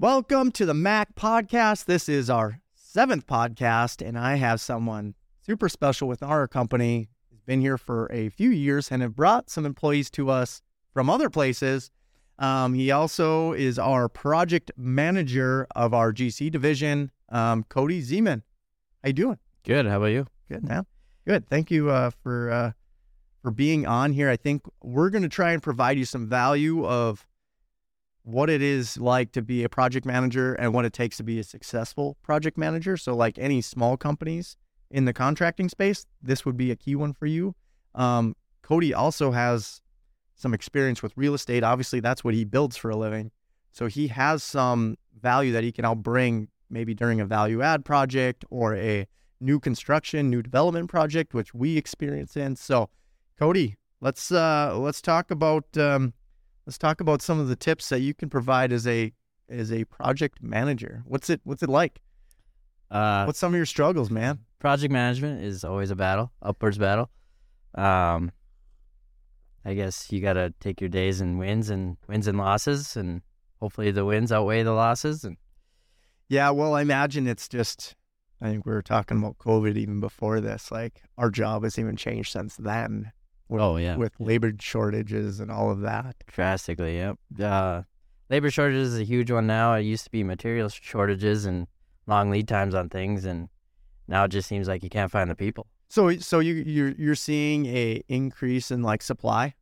Welcome to the MAK Podcast. This is our seventh podcast, and I have someone super special with our company. He's been here for a few years and have brought some employees to us from other places. Um, he also is our project manager of our GC division, um, Cody Zeman. How you doing? Good. How about you? Good, now. Good. Thank you uh, for uh, for being on here. I think we're going to try and provide you some value of what it is like to be a project manager and what it takes to be a successful project manager. So, like any small companies in the contracting space, this would be a key one for you. Um, Cody also has some experience with real estate. Obviously, that's what he builds for a living. So, he has some value that he can help bring maybe during a value add project or a new construction, new development project, which we experience in. So, Cody, let's uh, let's talk about um, let's talk about some of the tips that you can provide as a as a project manager. What's it What's it like? Uh, What's some of your struggles, man? project management is always a battle, upwards battle. Um, I guess you got to take your days and wins and wins and losses, and hopefully the wins outweigh the losses. And Yeah, well, I imagine it's just. I think we were talking about COVID even before this. Like our job has even changed since then. With, oh yeah, with labor shortages and all of that. drastically. Yep. Uh, labor shortages is a huge one now. It used to be material shortages and long lead times on things, and now it just seems like you can't find the people. So, so you you're you're seeing a increase in like supply,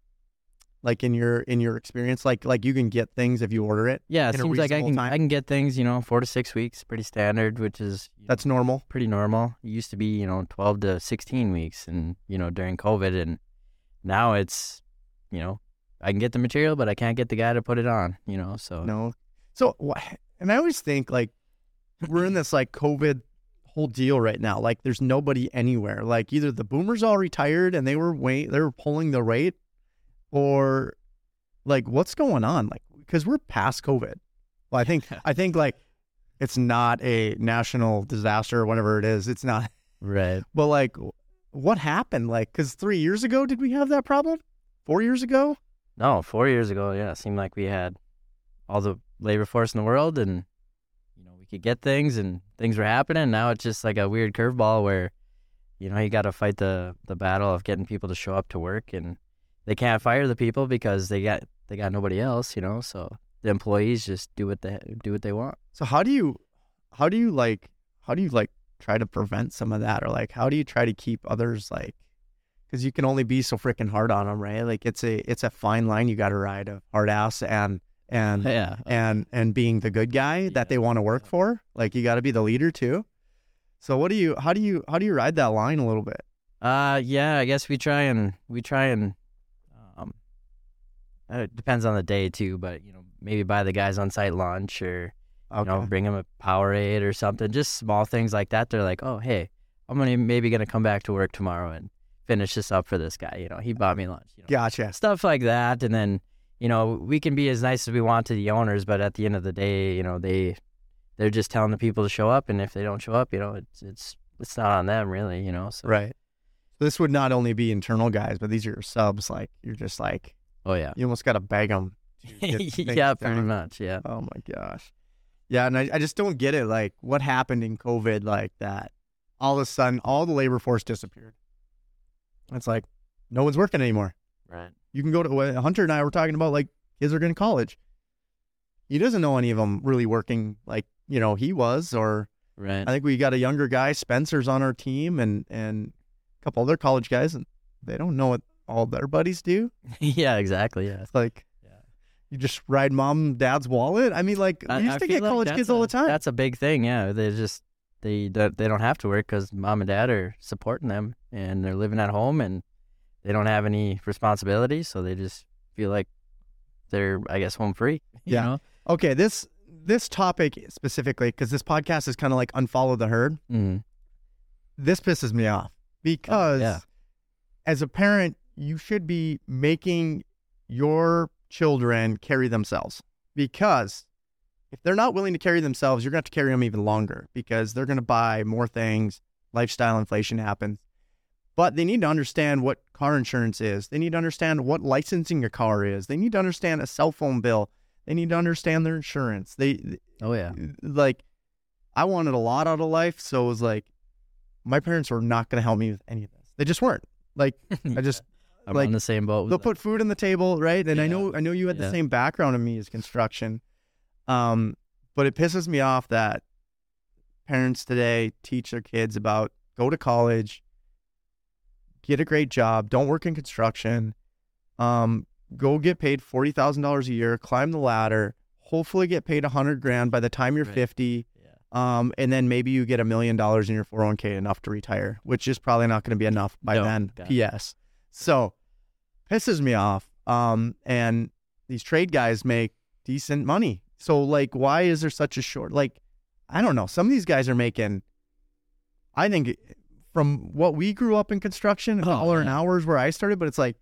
like in your in your experience, like like you can get things if you order it. Yeah, it seems like I can time? I can get things, you know, four to six weeks, pretty standard, which is you know, That's normal. pretty normal. It used to be, you know, 12 to 16 weeks and, you know, during COVID. And now it's, you know, I can get the material, but I can't get the guy to put it on, you know, so. No. So, and I always think like we're in this like COVID whole deal right now. Like there's nobody anywhere. Like either the boomers all retired and they were wait they were pulling the rate, or like what's going on? Like because we're past COVID. Well, I think I think like it's not a national disaster or whatever it is. It's not. Right. But like, what happened? Like, because three years ago, did we have that problem? Four years ago? No, four years ago, yeah, it seemed like we had all the labor force in the world and, you know, we could get things and things were happening. Now it's just like a weird curveball where, you know, you got to fight the, the battle of getting people to show up to work and they can't fire the people because they got, they got nobody else, you know, so the employees just do what they, do what they want. So how do you, how do you like, how do you like try to prevent some of that, or like how do you try to keep others like, because you can only be so freaking hard on them, right? Like it's a it's a fine line you got to ride of hard ass and and Yeah. and and being the good guy Yeah. that they want to work for. Like you got to be the leader too. So what do you how do you how do you ride that line a little bit? Uh, yeah, I guess we try and we try and um, uh, it depends on the day too, but you know maybe buy the guys on site lunch or Okay. you know bring them a Powerade or something, just small things like that. They're like, oh hey, I'm gonna maybe gonna come back to work tomorrow and finish this up for this guy. You know, he bought me lunch. You know, Gotcha. stuff like that, and then you know we can be as nice as we want to the owners, but at the end of the day, you know they they're just telling the people to show up, and if they don't show up, you know it's it's it's not on them really. You know, so Right. This would not only be internal guys, but these are your subs. Like you're just like oh yeah. you almost got to beg them. yeah, pretty much. Yeah. Oh my gosh. Yeah, and I, I just don't get it. Like what happened in COVID, like that. All of a sudden, all the labor force disappeared. It's like no one's working anymore. Right. You can go to Hunter and I were talking about. Like kids are going to college. He doesn't know any of them really working like you know he was, or Right. I think we got a younger guy, Spencer's on our team, and and a couple other college guys, and they don't know what all their buddies do. yeah. Exactly. Yeah. It's like. You just ride mom dad's wallet. I mean, like I- we used I to get like college kids all the time. That's a big thing. Yeah. They just they don't they don't have to work because mom and dad are supporting them and they're living at home and they don't have any responsibilities, so they just feel like they're I guess home free. You Yeah. Know? Okay, this this topic specifically because this podcast is kind of like unfollow the herd. Mhm. This pisses me off because Oh, yeah. as a parent, you should be making your children carry themselves because if they're not willing to carry themselves, you're going to have to carry them even longer because they're going to buy more things. Lifestyle inflation happens. But they need to understand what car insurance is. They need to understand what licensing a car is. They need to understand a cell phone bill. They need to understand their insurance. They Oh yeah. like I wanted a lot out of life, so it was like my parents were not going to help me with any of this. They just weren't. Like I just I'm like, on the same boat. with they'll put food on the table, right? And I know I know you had the same background in me as construction. Um, but it pisses me off that parents today teach their kids about go to college, get a great job, don't work in construction, um, go get paid forty thousand dollars a year, climb the ladder, hopefully get paid a hundred grand by the time you're Right. fifty. Yeah. Um, and then maybe you get a million dollars in your 401k enough to retire, which is probably not going to be enough by No, then. P.S. So pisses me off. Um, and these trade guys make decent money. So like, why is there such a short? Like, I don't know. Some of these guys are making. I think from what we grew up in construction, a Oh, dollar an hour is where I started, but it's like.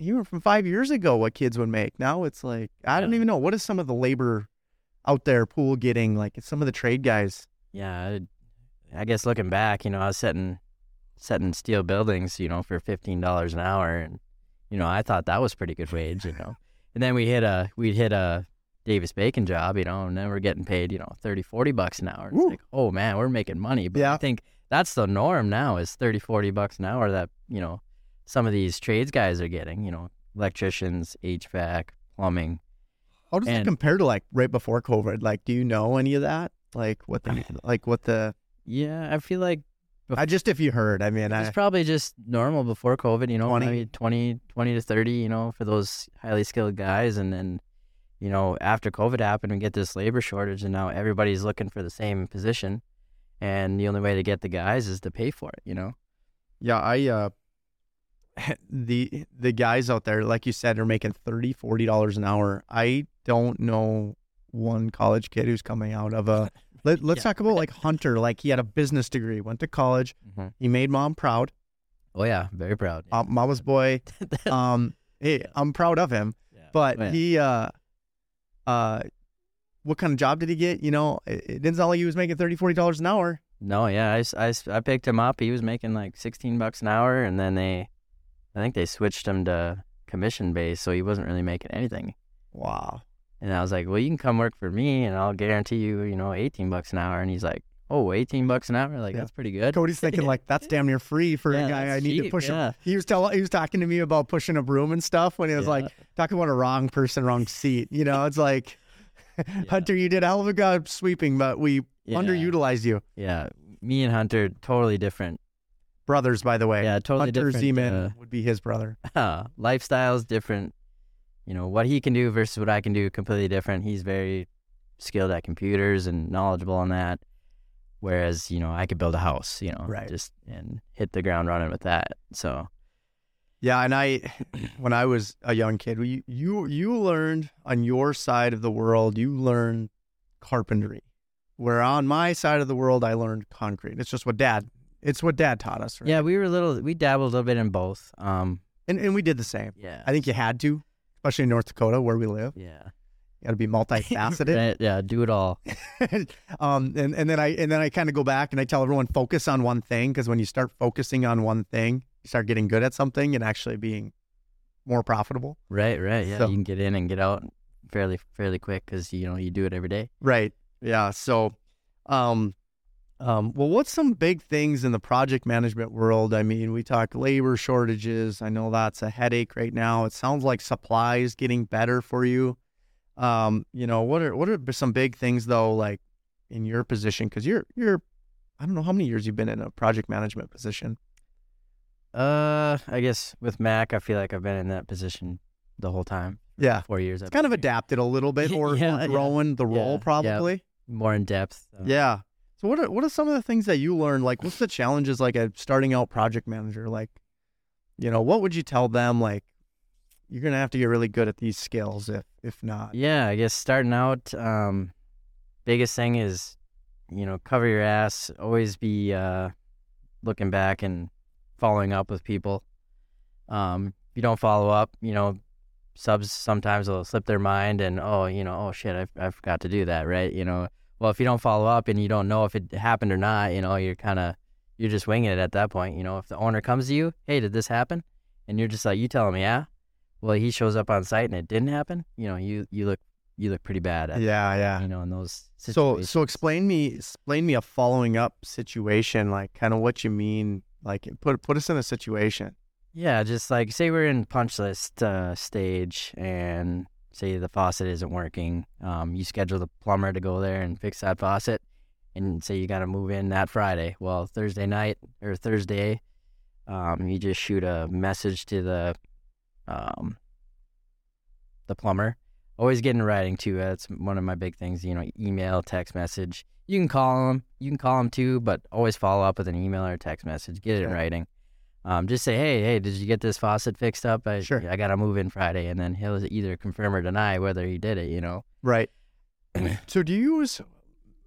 Even from five years ago, what kids would make. Now it's like I don't Yeah. even know what is some of the labor out there pool getting like some of the trade guys. Yeah, I, I guess looking back, you know, I was setting setting steel buildings, you know, for fifteen dollars an hour, and you know, I thought that was pretty good wage, you know. And then we hit a we'd hit a Davis Bacon job, you know, and then we're getting paid, you know, 30, 40 bucks an hour. It's like, oh man, we're making money. But Yeah. I think that's the norm now is 30, 40 bucks an hour that, you know, some of these trades guys are getting, you know, electricians, HVAC, plumbing. How does it And- compare to like right before COVID? Like, do you know any of that? Like what the like what the Yeah, I feel like I just if you heard, I mean, It's I probably just normal before COVID, you know, 20. maybe 20, 20 to 30, you know, for those highly skilled guys. And then, you know, after COVID happened, we get this labor shortage, and now everybody's looking for the same position. And the only way to get the guys is to pay for it, you know? yeah, I uh the the guys out there, like you said, are making 30 40 dollars an hour. I don't know one college kid who's coming out of a let, let's Yeah. talk about like Hunter. Like he had a business degree, went to college, he made mom proud. Oh, yeah, very proud. Uh, mama's boy. Um, hey, I'm proud of him. Yeah. But Oh, yeah. he, uh, uh, what kind of job did he get? You know, it, it didn't sound like he was making 30 40 dollars an hour. No, yeah, I I picked him up. He was making like 16 bucks an hour, and then they, I think they switched him to commission base, so he wasn't really making anything. Wow. And I was like, well, you can come work for me and I'll guarantee you, you know, 18 bucks an hour. And he's like, oh, 18 bucks an hour? Like, Yeah. that's pretty good. Cody's thinking like that's damn near free for Yeah, a guy I need to push yeah. him. He was telling he was talking to me about pushing a broom and stuff when he was Yeah. like talking about a wrong person, wrong seat. You know, it's like Hunter, you did a hell of a job sweeping, but we underutilized you. Yeah. Me and Hunter, totally different. Brothers, by the way. Yeah, totally Hunter different. Zeman uh, would be his brother. lifestyles different. You know, what he can do versus what I can do, completely different. He's very skilled at computers and knowledgeable on that. Whereas, you know, I could build a house, you know, Right. just and hit the ground running with that. So, Yeah, and I, when I was a young kid, you you you learned on your side of the world, you learned carpentry. Where on my side of the world, I learned concrete. It's just what dad, it's what dad taught us. Right? yeah, we were a little, we dabbled a little bit in both. Um, and and we did the same. yeah. I think you had to, especially in North Dakota where we live. yeah. You got to be multifaceted. Right, yeah, do it all. um, and and then I and then I kind of go back and I tell everyone focus on one thing because when you start focusing on one thing, you start getting good at something and actually being more profitable. Right, right. Yeah, So- you can get in and get out fairly fairly quick because you know you do it every day. Right. Yeah. So, um, um, well, what's some big things in the project management world? I mean, we talk labor shortages. I know that's a headache right now. It sounds like supplies getting better for you. Um, you know, what are what are some big things though, like in your position? Because you're you're, I don't know how many years you've been in a project management position. Uh, I guess with MAK, I feel like I've been in that position the whole time. Yeah. Four years. It's kind of adapted a little bit, or, Yeah, or yeah. growing the role yeah. probably. more in depth. so. Yeah. So what are what are some of the things that you learned? Like, what's the challenges like a starting out project manager? Like, you know, what would you tell them? Like, you're gonna have to get really good at these skills if if not. Yeah, I guess starting out, um, biggest thing is, you know, cover your ass. Always be uh, looking back and following up with people. Um, if you don't follow up, you know, subs sometimes will slip their mind and oh, you know, oh shit, I I forgot to do that, right? You know, well, if you don't follow up and you don't know if it happened or not, you know, you're kind of you're just winging it at that point. You know, if the owner comes to you, hey, did this happen? And you're just like, you tell him, yeah. well, he shows up on site and it didn't happen, you know, you you look you look pretty bad at Yeah, yeah. you know in those So situations. so explain me explain me a following up situation, like kind of what you mean. Like put put us in a situation. Yeah, just like say we're in punch list uh, stage and say the faucet isn't working. Um, you schedule the plumber to go there and fix that faucet, and say you got to move in that Friday. Well, Thursday night or Thursday, um, you just shoot a message to the um, the plumber. Always get in writing too. That's one of my big things. You know, email, text message. You can call them. You can call them too, but always follow up with an email or a text message. Get it in writing. Um, just say, hey, hey, did you get this faucet fixed up? I, Sure. I got to move in Friday, and then he'll either confirm or deny whether he did it. You know. Right. so do you use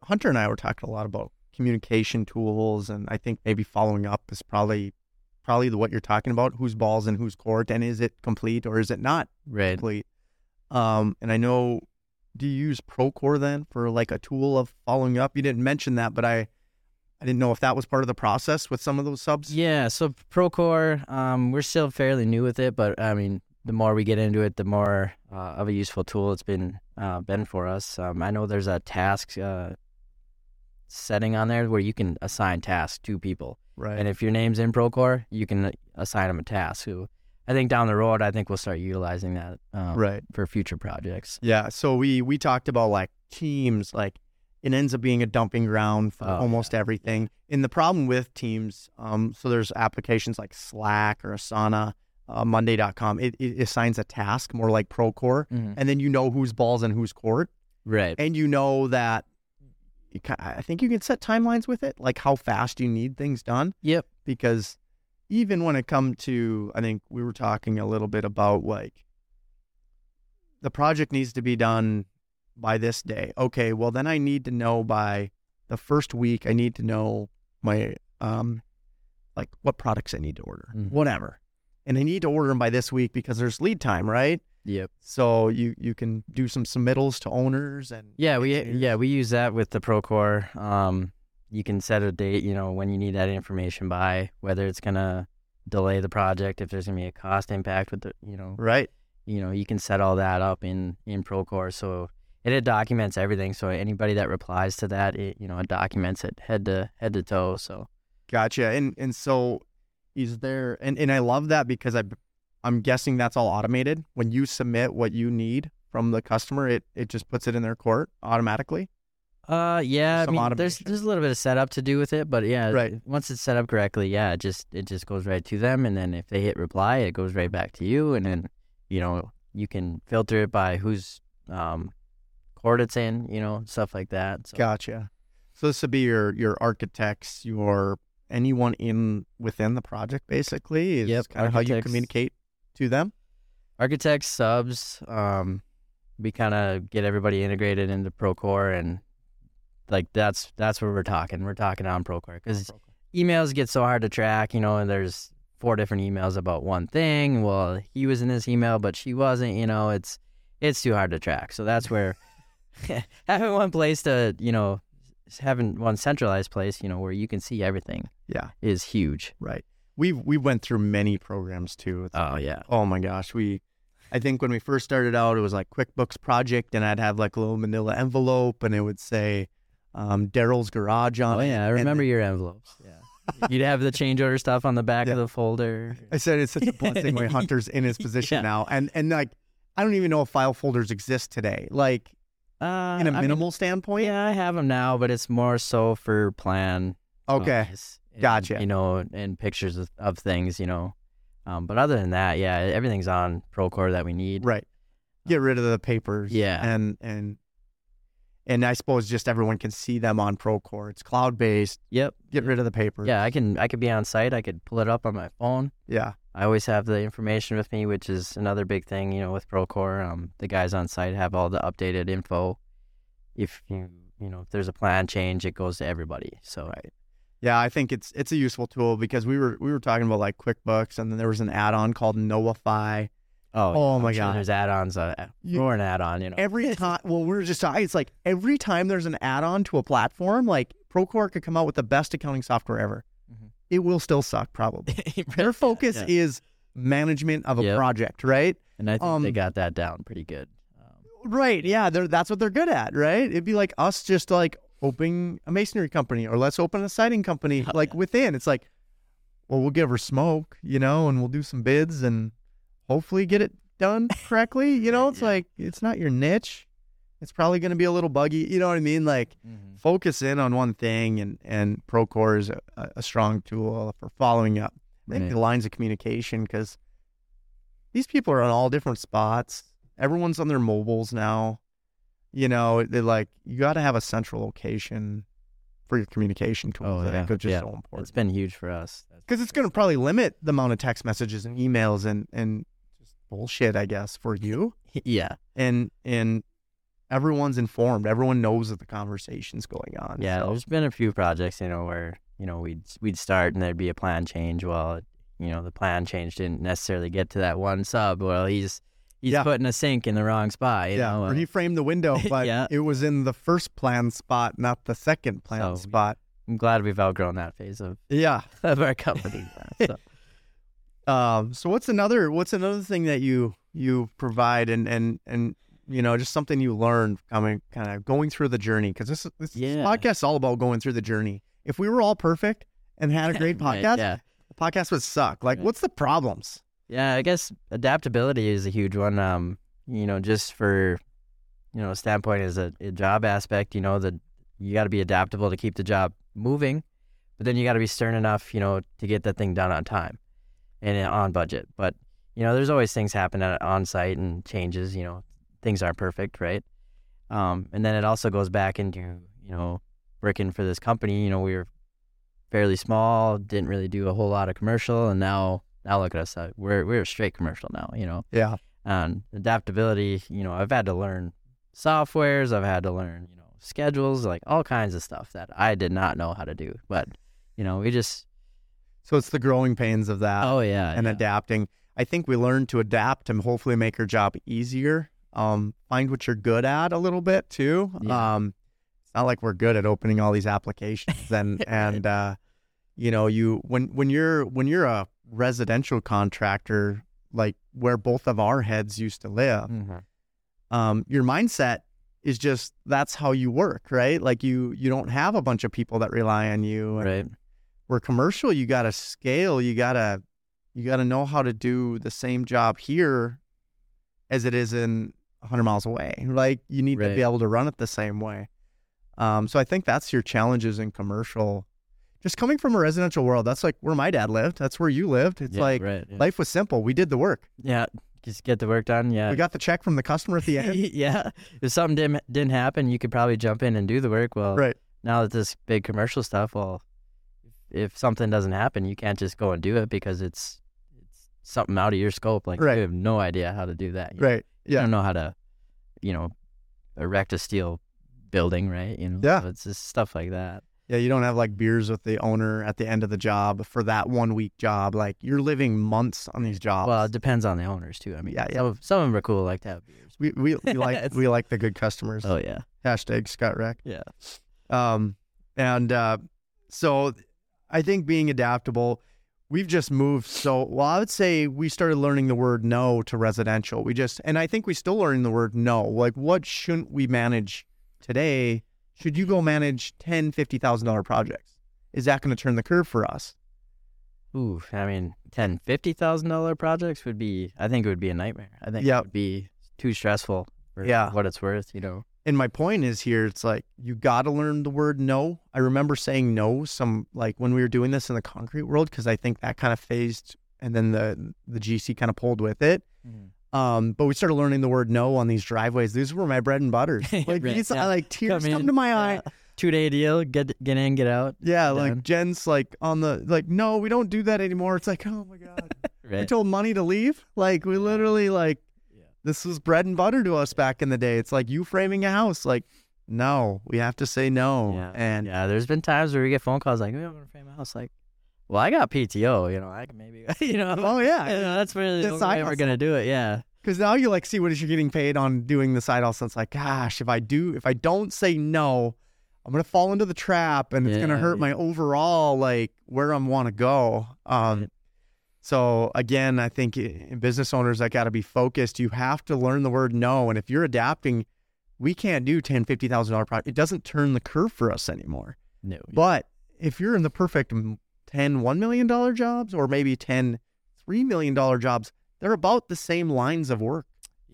Hunter and I were talking a lot about communication tools and I think maybe following up is probably probably the, what you're talking about, whose balls in whose court and is it complete or is it not Right. complete? Um and I know do you use Procore then for like a tool of following up? You didn't mention that, but I I didn't know if that was part of the process with some of those subs. Yeah, so Procore, um, we're still fairly new with it, but I mean, the more we get into it, the more uh, of a useful tool it's been uh, been for us. Um, I know there's a task uh, setting on there where you can assign tasks to people, Right. and if your name's in Procore, you can assign them a task. Who I think down the road, I think we'll start utilizing that um, right. for future projects. Yeah. So we we talked about like teams, like it ends up being a dumping ground for Oh, almost everything. And the problem with teams, um, so there's applications like Slack or Asana, uh, Monday.com. It, it assigns a task more like Procore, and then you know whose balls in whose court, Right. and you know that. You ca I think you can set timelines with it, like how fast you need things done. Yep. Because even when it come to, I think we were talking a little bit about like the project needs to be done by this day. Okay, well then I need to know by the first week. I need to know my um like what products I need to order, Mhm. whatever, and I need to order them by this week because there's lead time, right? Yep. So you you can do some submittals to owners and Yeah, we engineers. yeah we use that with the Procore. Um, you can set a date, you know, when you need that information by, whether it's gonna delay the project, if there's gonna be a cost impact with the, you know, right. you know, you can set all that up in in Procore. So it, it documents everything. So anybody that replies to that, it you know, it documents it head to head to toe. So Gotcha. And and so is there and, and I love that because I I'm guessing that's all automated. When you submit what you need from the customer, it, it just puts it in their court automatically. Uh, yeah. Some I mean, there's there's a little bit of setup to do with it, but yeah, Right. Once it's set up correctly, yeah, it just it just goes right to them, and then if they hit reply, it goes right back to you, and then you know you can filter it by who's um in, you know, stuff like that. So, Gotcha. So this would be your your architects, your anyone in within the project basically is Yep, kind of how you communicate to them. architects, subs, um, we kind of get everybody integrated into Procore, and like that's that's where we're talking. We're talking on Procore because emails get so hard to track, you know, and there's four different emails about one thing. Well, he was in this email, but she wasn't, you know, it's it's too hard to track. So that's where having one place to, you know, having one centralized place, you know, where you can see everything Yeah, is huge. right. We we went through many programs too. It's Oh yeah. Oh my gosh, we I think when we first started out it was like QuickBooks project and I'd have like a little manila envelope and it would say um, Daryl's garage on Oh yeah, I remember your envelopes. Yeah. You'd have the change order stuff on the back Yeah. of the folder. I said it's such a blessing when Hunter's in his position Yeah. now. And and like I don't even know if file folders exist today. Like Uh, in a I mean, minimal standpoint. yeah, I have them now, but it's more so for plan Okay. and, Gotcha. You know, and pictures of, of things, you know. Um, but other than that, yeah, everything's on Procore that we need. Right. Get rid of the papers. Yeah. And and and I suppose just everyone can see them on Procore. It's cloud based. Yep. Get rid of the paper. Yeah, I can I could be on site. I could pull it up on my phone. Yeah. I always have the information with me, which is another big thing, you know, with Procore. Um, the guys on site have all the updated info. If you you know if there's a plan change, it goes to everybody. So Right. Yeah, I think it's it's a useful tool because we were we were talking about like QuickBooks and then there was an add-on called Notify. Oh, Oh my sure God. there's add-ons uh, You- or an add-on, you know. Every time, well, we were just talking. It's like every time there's an add-on to a platform, like Procore could come out with the best accounting software ever. Mhm. It will still suck, probably. Their focus Yeah. is management of a Yep. project, right? And I think Um, they got that down pretty good. Um, Right. Yeah. They're, that's what they're good at, right? It'd be like us just like opening a masonry company or let's open a siding company Oh, like yeah. within. It's like, well, we'll give her smoke, you know, and we'll do some bids and hopefully get it done correctly. You know, it's Yeah. like, it's not your niche. It's probably going to be a little buggy. You know what I mean? Like, mm-hmm. focus in on one thing and, and Procore is a, a strong tool for following up. I think Right. the lines of communication because these people are on all different spots. Everyone's on their mobiles now. You know, they're like you got to have a central location for your communication tools. Oh, yeah. Yeah. so It's important been huge for us. Because it's going to probably limit the amount of text messages and emails and and bullshit, I guess, for you. yeah, And and everyone's informed. Everyone knows that the conversation's going on. yeah. so- There's been a few projects, you know, where you know we'd we'd start and there'd be a plan change. Well, you know, the plan change didn't necessarily get to that one sub. Well, he's he's Yeah. putting a sink in the wrong spot. You yeah, know, or uh, he framed the window, but Yeah. it was in the first plan spot, not the second plan So, spot. I'm glad we've outgrown that phase of, Yeah. of our company. so. Um. So what's another what's another thing that you you provide and and and you know just something you learned coming kind of going through the journey because this this Yeah. podcast is all about going through the journey. If we were all perfect and had a great Right, podcast, yeah. the podcast would suck. Like, Right. what's the problems? Yeah, I guess adaptability is a huge one. Um, you know, just for you know, standpoint as a, a job aspect, you know, that you got to be adaptable to keep the job moving, but then you got to be stern enough, you know, to get that thing done on time and on budget. But you know, there's always things happen on site and changes. You know, things aren't perfect, right? Um, and then it also goes back into you know working for this company. You know, we were fairly small, didn't really do a whole lot of commercial, and now now look at us. Uh, we're we're a straight commercial now. You know, Yeah. and adaptability. You know, I've had to learn softwares. I've had to learn you know schedules, like all kinds of stuff that I did not know how to do. But you know, we just So it's the growing pains of that oh yeah, and yeah. adapting. I think we learn to adapt and hopefully make our job easier. Um, find what you're good at a little bit too. Yeah. Um, it's not like we're good at opening all these applications and and uh, you know you when when you're when you're a residential contractor like where both of our heads used to live, Mhm. um, your mindset is just that's how you work, right? Like you you don't have a bunch of people that rely on you. And right. Where commercial, you got to scale. You gotta you gotta know how to do the same job here as it is in 100 miles away. Like you need to be able to run it the same way. Um, so I think that's your challenges in commercial. Just coming from a residential world, that's like where my dad lived. That's where you lived. It's Yeah, like right, yeah. life was simple. We did the work. yeah, just get the work done. Yeah, We got the check from the customer at the end. yeah. If something didn't didn't happen, you could probably jump in and do the work. Well, right. now that this big commercial stuff, well, if something doesn't happen, you can't just go and do it because it's it's something out of your scope. Like Right. you have no idea how to do that. You Right. You Yeah. don't know how to, you know, erect a steel building, right? You know. Yeah. So it's just stuff like that. Yeah, you don't have like beers with the owner at the end of the job for that one week job. Like you're living months on these jobs. Well, it depends on the owners too. I mean, Yeah, yeah. Some, of, some of them are cool, like to have beers. we we, we like we like the good customers. Oh yeah, Hashtag Scott Reck. yeah. Um, and uh, so I think being adaptable, we've just moved so well. I would say we started learning the word no to residential. We just, and I think we still learning the word no. Like, what shouldn't we manage today? Should you go manage ten, fifty thousand dollar projects? Is that going to turn the curve for us? Ooh, I mean, ten, fifty thousand dollar projects would be. I think it would be a nightmare. I think Yep. it would be too stressful for Yeah. what it's worth. You know. And my point is here, it's like you got to learn the word no. I remember saying no some like when we were doing this in the concrete world because I think that kind of phased, and then the the GC kind of pulled with it. Um, but we started learning the word no on these driveways. These were my bread and butters. Like Right, these, yeah. I like tears Come come, to my eye. Two day deal. Get get in, get out. Yeah, Done. like Jen's like on the like, no, we don't do that anymore. It's like, oh my god, we told money to leave. Like we literally like. This was bread and butter to us back in the day. It's like you framing a house. Like, no, we have to say no. Yeah. And yeah, there's been times where we get phone calls like, "We want to frame a house." Like, well, I got PTO. You know, I can maybe. You know. oh yeah, you know, that's really The only way we're gonna do it. Yeah. Because now you like see what is you're getting paid on doing the side hustle. It's like, gosh, if I do, if I don't say no, I'm gonna fall into the trap, and it's gonna hurt yeah. my overall like where I want to go. Um. So again, I think business owners that got to be focused. You have to learn the word no, and if you're adapting, we can't do ten, fifty thousand dollar project. It doesn't turn the curve for us anymore. No. But if you're in the perfect m- 10 $1 million jobs or maybe 10 $3 million jobs, they're about the same lines of work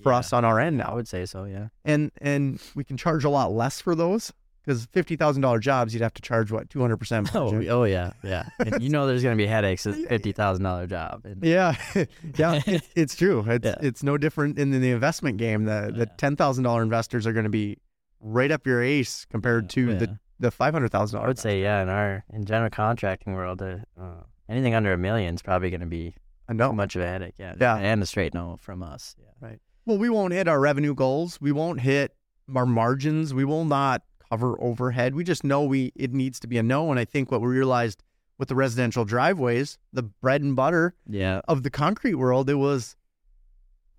for Yeah. us on our end now. I would say so. Yeah. And and we can charge a lot less for those because $50,000 jobs, you'd have to charge what, 200% Oh, oh yeah, yeah. And you know, there's gonna be headaches at fifty thousand dollar job. And Yeah, yeah, it's, it's true. It's Yeah. it's no different in the investment game. The the ten thousand dollar investors are going to be right up your ace compared Yeah, to yeah. the the five hundred thousand I dollars. would say, yeah, in our in general contracting world, uh, uh, anything under a million is probably gonna be I know. too much of a headache. Yeah. Yeah. And a straight no from us. Yeah. Right. Well, we won't hit our revenue goals. We won't hit our margins. We will not cover overhead. We just know we it needs to be a no. And I think what we realized with the residential driveways, the bread and butter Yeah. of the concrete world, it was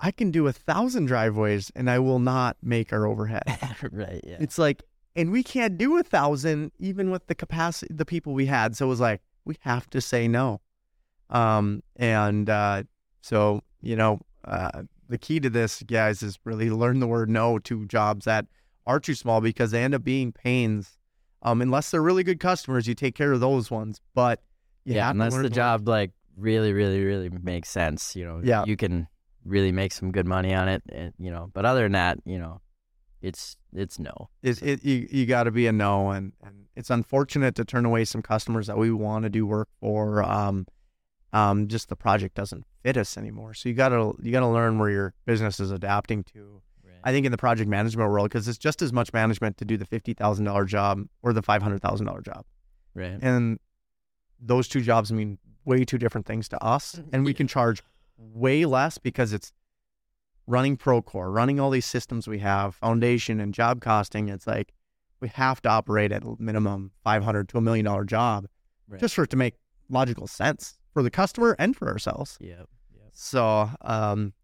I can do a thousand driveways and I will not make our overhead. right. Yeah. It's like, and we can't do a thousand even with the capacity, the people we had. So it was like, we have to say no. Um, and uh, so, you know, uh, the key to this, guys, is really learn the word no to jobs that are too small because they end up being pains. Um, unless they're really good customers, you take care of those ones. But yeah. Unless the job like really, really, really makes sense, you know. Yeah. You can really make some good money on it, and, you know. But other than that, you know, it's it's no. is it you, you got to be a no and, and it's unfortunate to turn away some customers that we want to do work for um um just the project doesn't fit us anymore so you got to you got to learn where your business is adapting to i think in the project management world because it's just as much management to do the $50000 job or the $500000 job Right. and those two jobs mean way two different things to us and we Yeah. can charge way less because it's running procore running all these systems we have foundation and job costing it's like we have to operate at a minimum 500 to a million dollar job Right. just for it to make logical sense for the customer and for ourselves Yep. Yep. so um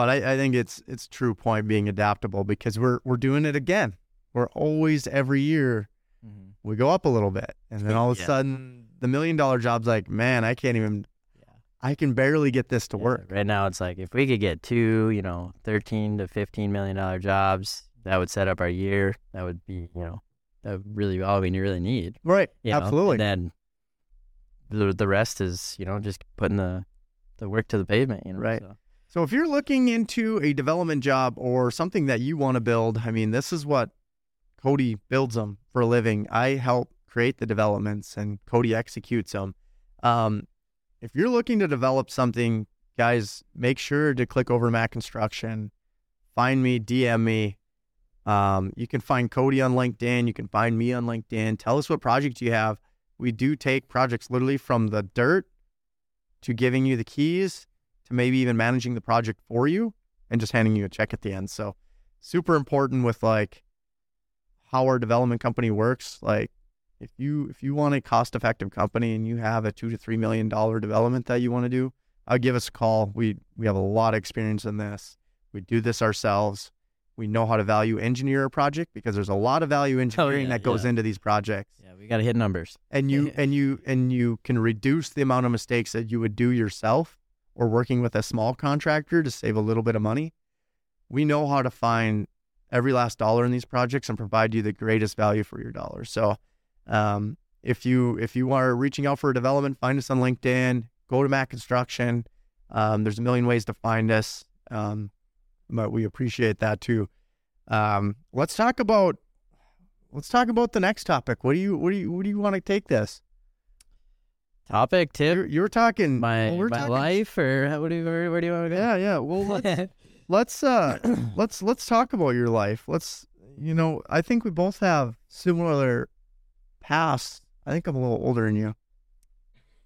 but I, I think it's it's true point being adaptable because we're we're doing it again we're always every year Mhm. we go up a little bit and then all of a Yeah. sudden the million dollar job's like man i can't even Yeah. i can barely get this to Yeah, work Right now, it's like if we could get two, you know, thirteen to fifteen million dollar jobs, that would set up our year. That would be, you know, that would really all we really need. right you know? absolutely And then the the rest is, you know, just putting the the work to the pavement. You know. Right. So, so if you're looking into a development job or something that you want to build i mean this is what cody builds them for a living. I help create the developments and cody executes them um, if you're looking to develop something guys make sure to click over MAK construction. Find me dm me. Um, you can find cody on linkedin. You can find me on linkedin. Tell us what projects you have. We do take projects literally from the dirt to giving you the keys to maybe even managing the project for you and just handing you a check at the end. So super important with like how our development company works. Like if you if you want a cost effective company and you have a two to three million dollar development that you want to do, uh, give us a call. We we have a lot of experience in this. We do this ourselves. We know how to value engineer a project because there's a lot of value engineering yeah, that goes yeah. into these projects yeah, we got to hit numbers. and you and you and you can reduce the amount of mistakes that you would do yourself or working with a small contractor to save a little bit of money we know how to find every last dollar in these projects and provide you the greatest value for your dollar. So um, if you if you are reaching out for a development find us on linkedin go to MAK construction. Um, there's a million ways to find us um, but we appreciate that too. Um, let's talk about let's talk about the next topic. What do you what do you what do you want to take this Topic tip. you're, you're talking my well, we're my talking- life, or what do you, where, where do you want to go? Yeah, yeah. Well, let's let's uh let's let's talk about your life. Let's you know, I think we both have similar past. I think I'm a little older than you,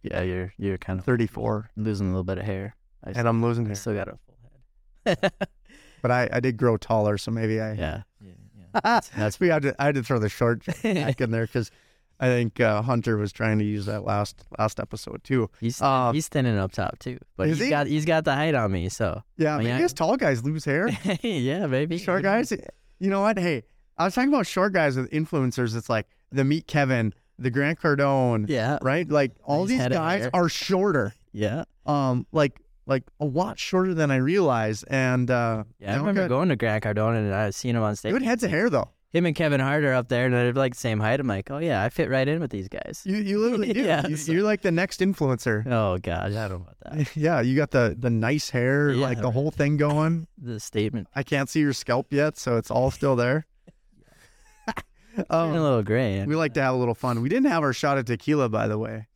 yeah, you're you're kind of 34, losing a little bit of hair. I and I'm losing hair. still got a full head. But I I did grow taller, so maybe I yeah, yeah, yeah. that's, that's- we had to I had to throw the short back in there because I think uh, Hunter was trying to use that last last episode too. He's Uh, he's thinning up top too, but he's he? got he's got the height on me. So Yeah, Oh, maybe yeah. us tall guys lose hair. yeah, baby. short guys. You know what? Hey, I was talking about short guys with influencers. It's like the Meet Kevin, the Grant Cardone, Yeah, right? Like all Nice these guys are shorter. yeah. um, like like a lot shorter than I realized. And uh, Yeah, I remember got going to Grant Cardone and I seen him on stage. good heads of hair though. Him and Kevin Hart are up there and they're like the same height. I'm like, oh yeah, I fit right in with these guys. You you literally do. Yeah, You, you're like the next influencer. Oh gosh, I don't know about that. Yeah, you got the the nice hair, Yeah, like the right. whole thing going. The statement. I can't see your scalp yet, so it's all still there. Turning a um, little gray. we like to have a little fun. We didn't have our shot of tequila, by the way.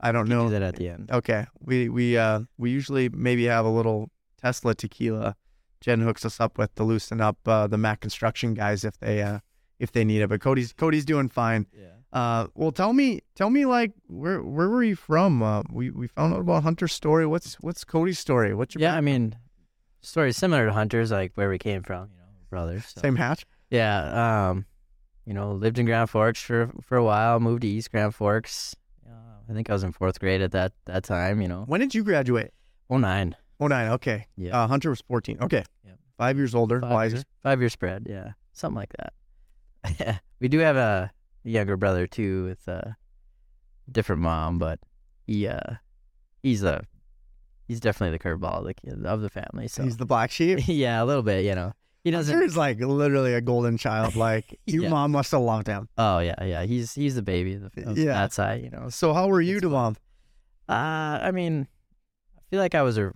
I don't know. do that at the end. Okay, we we uh we usually maybe have a little Tesla tequila. Jen hooks us up with to loosen up uh, the MAK construction guys if they uh if they need it. But Cody's Cody's doing fine. Yeah. Uh, well, tell me, tell me, like, where where were you from? Uh, we we found out about Hunter's story. What's what's Cody's story? What's your Yeah, I mean, story similar to Hunter's, like where we came from, you know, brothers. so- same hatch? Yeah. Um, you know, lived in Grand Forks for for a while. Moved to East Grand Forks. Uh, I think I was in fourth grade at that that time. You know, When did you graduate? oh nine. Oh nine. Okay. Yeah. Uh, Hunter was fourteen. Okay. Yep. Five years older. five wiser. years, five year spread. Yeah, something like that. we do have a younger brother too with a different mom, but he uh he's a he's definitely the curveball of the kid of the family. So He's the black sheep. yeah, a little bit. You know, he doesn't. Hunter's like literally a golden child. Like your Yeah. mom must have loved him. Oh yeah, yeah. He's he's the baby of, of Yeah. that side. You know. So how were you It's to mom? Uh, I mean, I feel like I was her,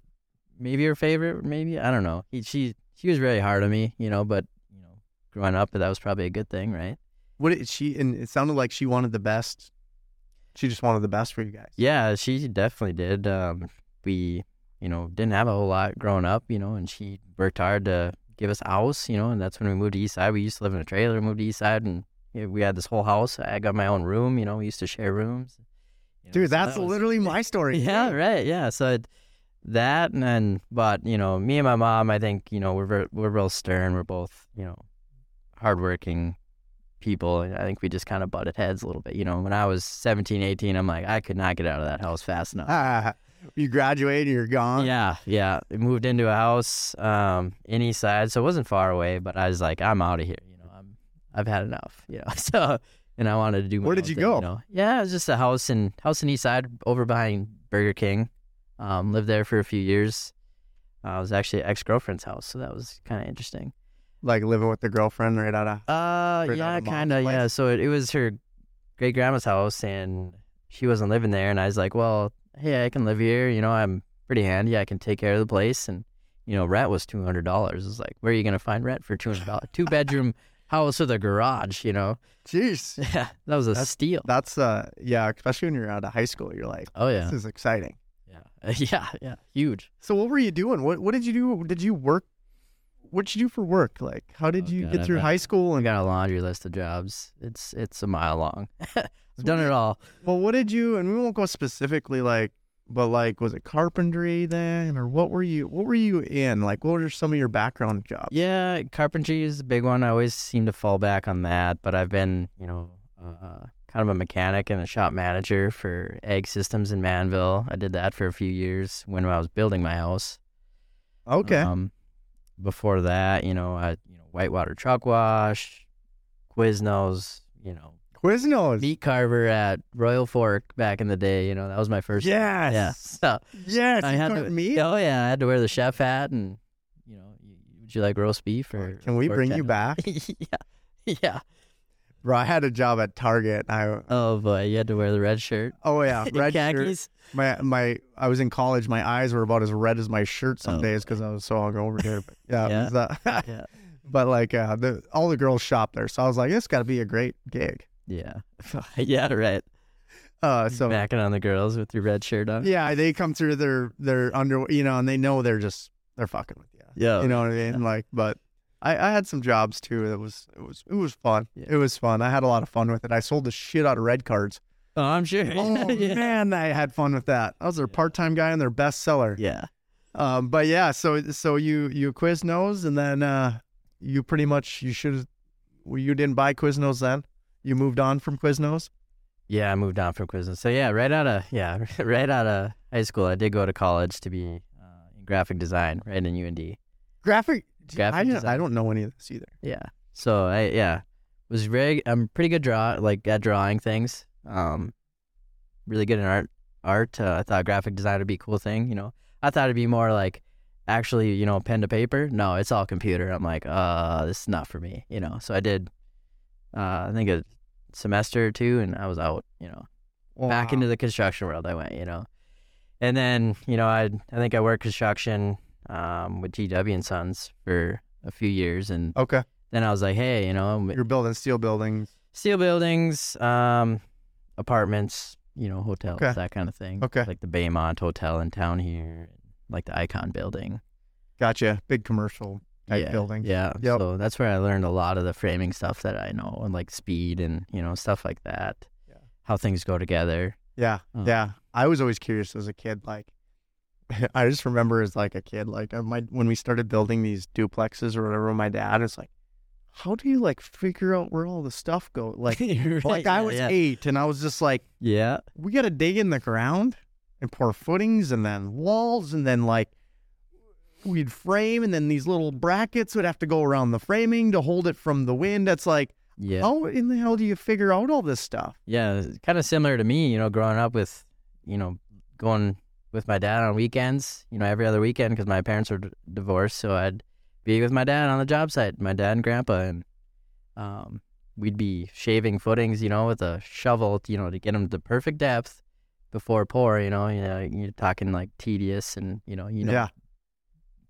maybe her favorite. Maybe I don't know. He, she she was very hard on me, you know. But you know, growing up, that was probably a good thing, right? What did she? And it sounded like she wanted the best. She just wanted the best for you guys. Yeah, she definitely did. Um, we, you know, didn't have a whole lot growing up, you know, and she worked hard to give us a house, you know, and that's when we moved to East Side. We used to live in a trailer, moved to East Side, and you know, we had this whole house. I got my own room, you know, we used to share rooms. You know, Dude, so that's that was- literally my story. Yeah, right. Yeah. So it, that and then, but you know, me and my mom, I think you know we're ver- we're real stern. We're both you know hardworking people. and I think we just kind of butted heads a little bit. You know, when I was 17, 18, I'm like, I could not get out of that house fast enough. You graduated, you're gone. Yeah, yeah. We moved into a house um, in East Side, so it wasn't far away. But I was like, I'm out of here. You know, I'm I've had enough. You know, so and I wanted to do. Where did you thing, go? You know? Yeah, it was just a house in house in East Side, over behind Burger King. Um, lived there for a few years. Uh, it was actually ex girlfriend's house, so that was kind of interesting. Like living with the girlfriend right out of. Uh, Right yeah, kind of. Yeah, so it, it was her great grandma's house, and she wasn't living there. And I was like, well, hey, I can live here. You know, I'm pretty handy. I can take care of the place. And you know, rent was two hundred dollars. It's like, where are you gonna find rent for two hundred dollars? Two bedroom house with a garage. You know, Jeez. yeah, that was a That's- steal. That's uh yeah, especially when you're out of high school, you're like, Oh yeah, this is exciting. Yeah, yeah, yeah, huge. So what were you doing? What what did you do? Did you work? What did you do for work? Like how did Oh, you God, get through got- high school? I And got a laundry list of jobs. It's it's a mile long. I've done it all. well, what did you? And we won't go specifically like, but like, was it carpentry then, or what were you? What were you in? Like, what were some of your background jobs? Yeah, carpentry is a big one. I always seem to fall back on that, but I've been, you know, uh, kind of a mechanic and a shop manager for Egg Systems in Manvel. I did that for a few years when I was building my house. Okay. Um, before that, you know, I, you know, whitewater truck wash, Quiznos, you know, Quiznos. meat carver at Royal Fork back in the day. You know, that was my first. Yes. Yeah. So Yes. I had to. meat. Oh yeah, I had to wear the chef hat and, you know, would you like roast beef or? Can we bring you back? yeah. Yeah. Bro, I had a job at Target. I Oh boy, you had to wear the red shirt. oh yeah, red shirt. My my I was in college. My eyes were about as red as my shirt some Oh, days because I was so hungover. But yeah, Yeah. was, uh, Yeah. but like uh, the all the girls shop there, so I was like, it's got to be a great gig. Yeah. yeah, right. Uh, so Backing on the girls with your red shirt on. yeah, they come through their their under, you know, and they know they're just they're fucking with you. Yeah. You know what I mean? Like, but I, I had some jobs too. That was it was it was fun. Yeah. It was fun. I had a lot of fun with it. I sold the shit out of red cards. Oh, I'm sure. Oh yeah. man, I had fun with that. I was their part time guy and their best seller. Yeah. Um, but yeah, so so you you Quiznos and then uh, you pretty much you should well, you didn't buy Quiznos then. You moved on from Quiznos. Yeah, I moved on from Quiznos. So yeah, right out of yeah, right out of high school, I did go to college to be uh, in graphic design, right in UND. Graphic. Graphic I, didn't- design. I don't know any of this either. Yeah. So I yeah was very I'm pretty good draw like at drawing things. Um, really good in art art. Uh, I thought graphic design would be a cool thing. You know, I thought it'd be more like actually, you know, pen to paper. No, it's all computer. I'm like, uh, this is not for me. You know, so I did, uh, I think a semester or two, and I was out. You know, back into the construction world. I went. You know, and then you know, I I think I worked construction um, with GW and Sons for a few years, and Okay. then I was like, hey, you know, You're building steel buildings. steel buildings, um, apartments, you know, hotels, Okay. that kind of thing. Okay. Like the Baymont Hotel in town here, like the Icon Building. Gotcha. Big commercial type yeah, building. Yeah. Yep. So that's where I learned a lot of the framing stuff that I know and like speed and, you know, stuff like that. Yeah. How things go together. Yeah. Oh. Yeah. I was always curious as a kid. Like, I just remember as like a kid, like uh, my when we started building these duplexes or whatever, my dad was like, "How do you like figure out where all the stuff go?" Like, Right, like I was yeah. eight, and I was just like, Yeah. "We got to dig in the ground and pour footings, and then walls, and then like." We'd frame, and then these little brackets would have to go around the framing to hold it from the wind. That's like, Yeah. how in the hell do you figure out all this stuff? Yeah, kind of similar to me, you know, growing up with, you know, going with my dad on weekends, you know, every other weekend because my parents were d- divorced. So I'd be with my dad on the job site, my dad and grandpa, and um, we'd be shaving footings, you know, with a shovel, you know, to get them to the perfect depth before pour, you know, you know, you're talking like tedious and, you know, you know, yeah.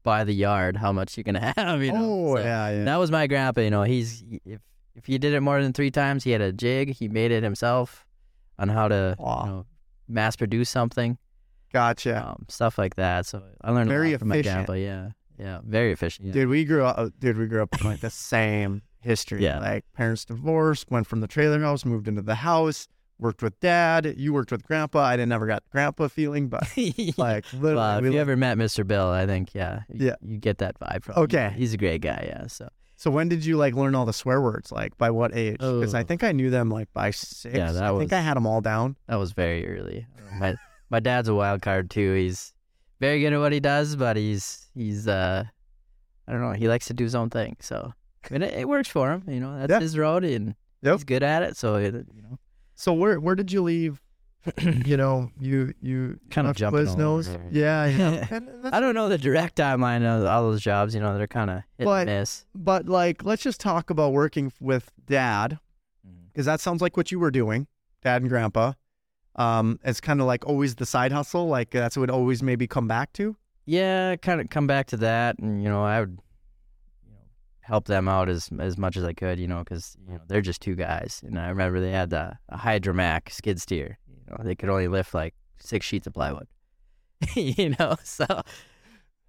by the yard how much you're going to have, you know. oh So- yeah, yeah. that was my grandpa. You know, he's if if he did it more than three times, he had a jig. He made it himself on how to Wow. you know, mass produce something, Gotcha. um, stuff like that. So I learned Very a lot from my efficient. grandpa. Yeah, yeah, very efficient. Yeah. Dude, we grew up. uh, Dude, we grew up like the same history. Yeah. Like parents divorced, went from the trailer house, moved into the house, worked with dad. You worked with grandpa. I didn't never got grandpa feeling, but like literally, Well, if we you ever met Mr. Bill, I think yeah, you, Yeah. you get that vibe from. him. Okay. he's a great guy. Yeah, so So when did you like learn all the swear words? Like by what age? Because I Oh. think I knew them like by six. Yeah, that I was- think I had them all down. that was very early. My my dad's a wild card too. He's very good at what he does, but he's he's uh I don't know. He likes to do his own thing, so I mean, it, it works for him. You know, that's Yeah. his road, and Yep. he's good at it. So it, you know, So where where did you leave? you know, you you Kind of left jumping all Quiznos. over. Yeah, yeah. I don't know the direct timeline of all those jobs. You know, they're kind of hit But- and miss. But like, let's just talk about working with dad, because that sounds like what you were doing, dad and grandpa. Um, it's kind of like always the side hustle. Like that's what always maybe come back to. Yeah, kind of come back to that, and you know, I would, you know, help them out as as much as I could. You know, because you know they're just two guys, and I remember they had a, a Hydra-Mac skid steer. You know, they could only lift like six sheets of plywood. you know, so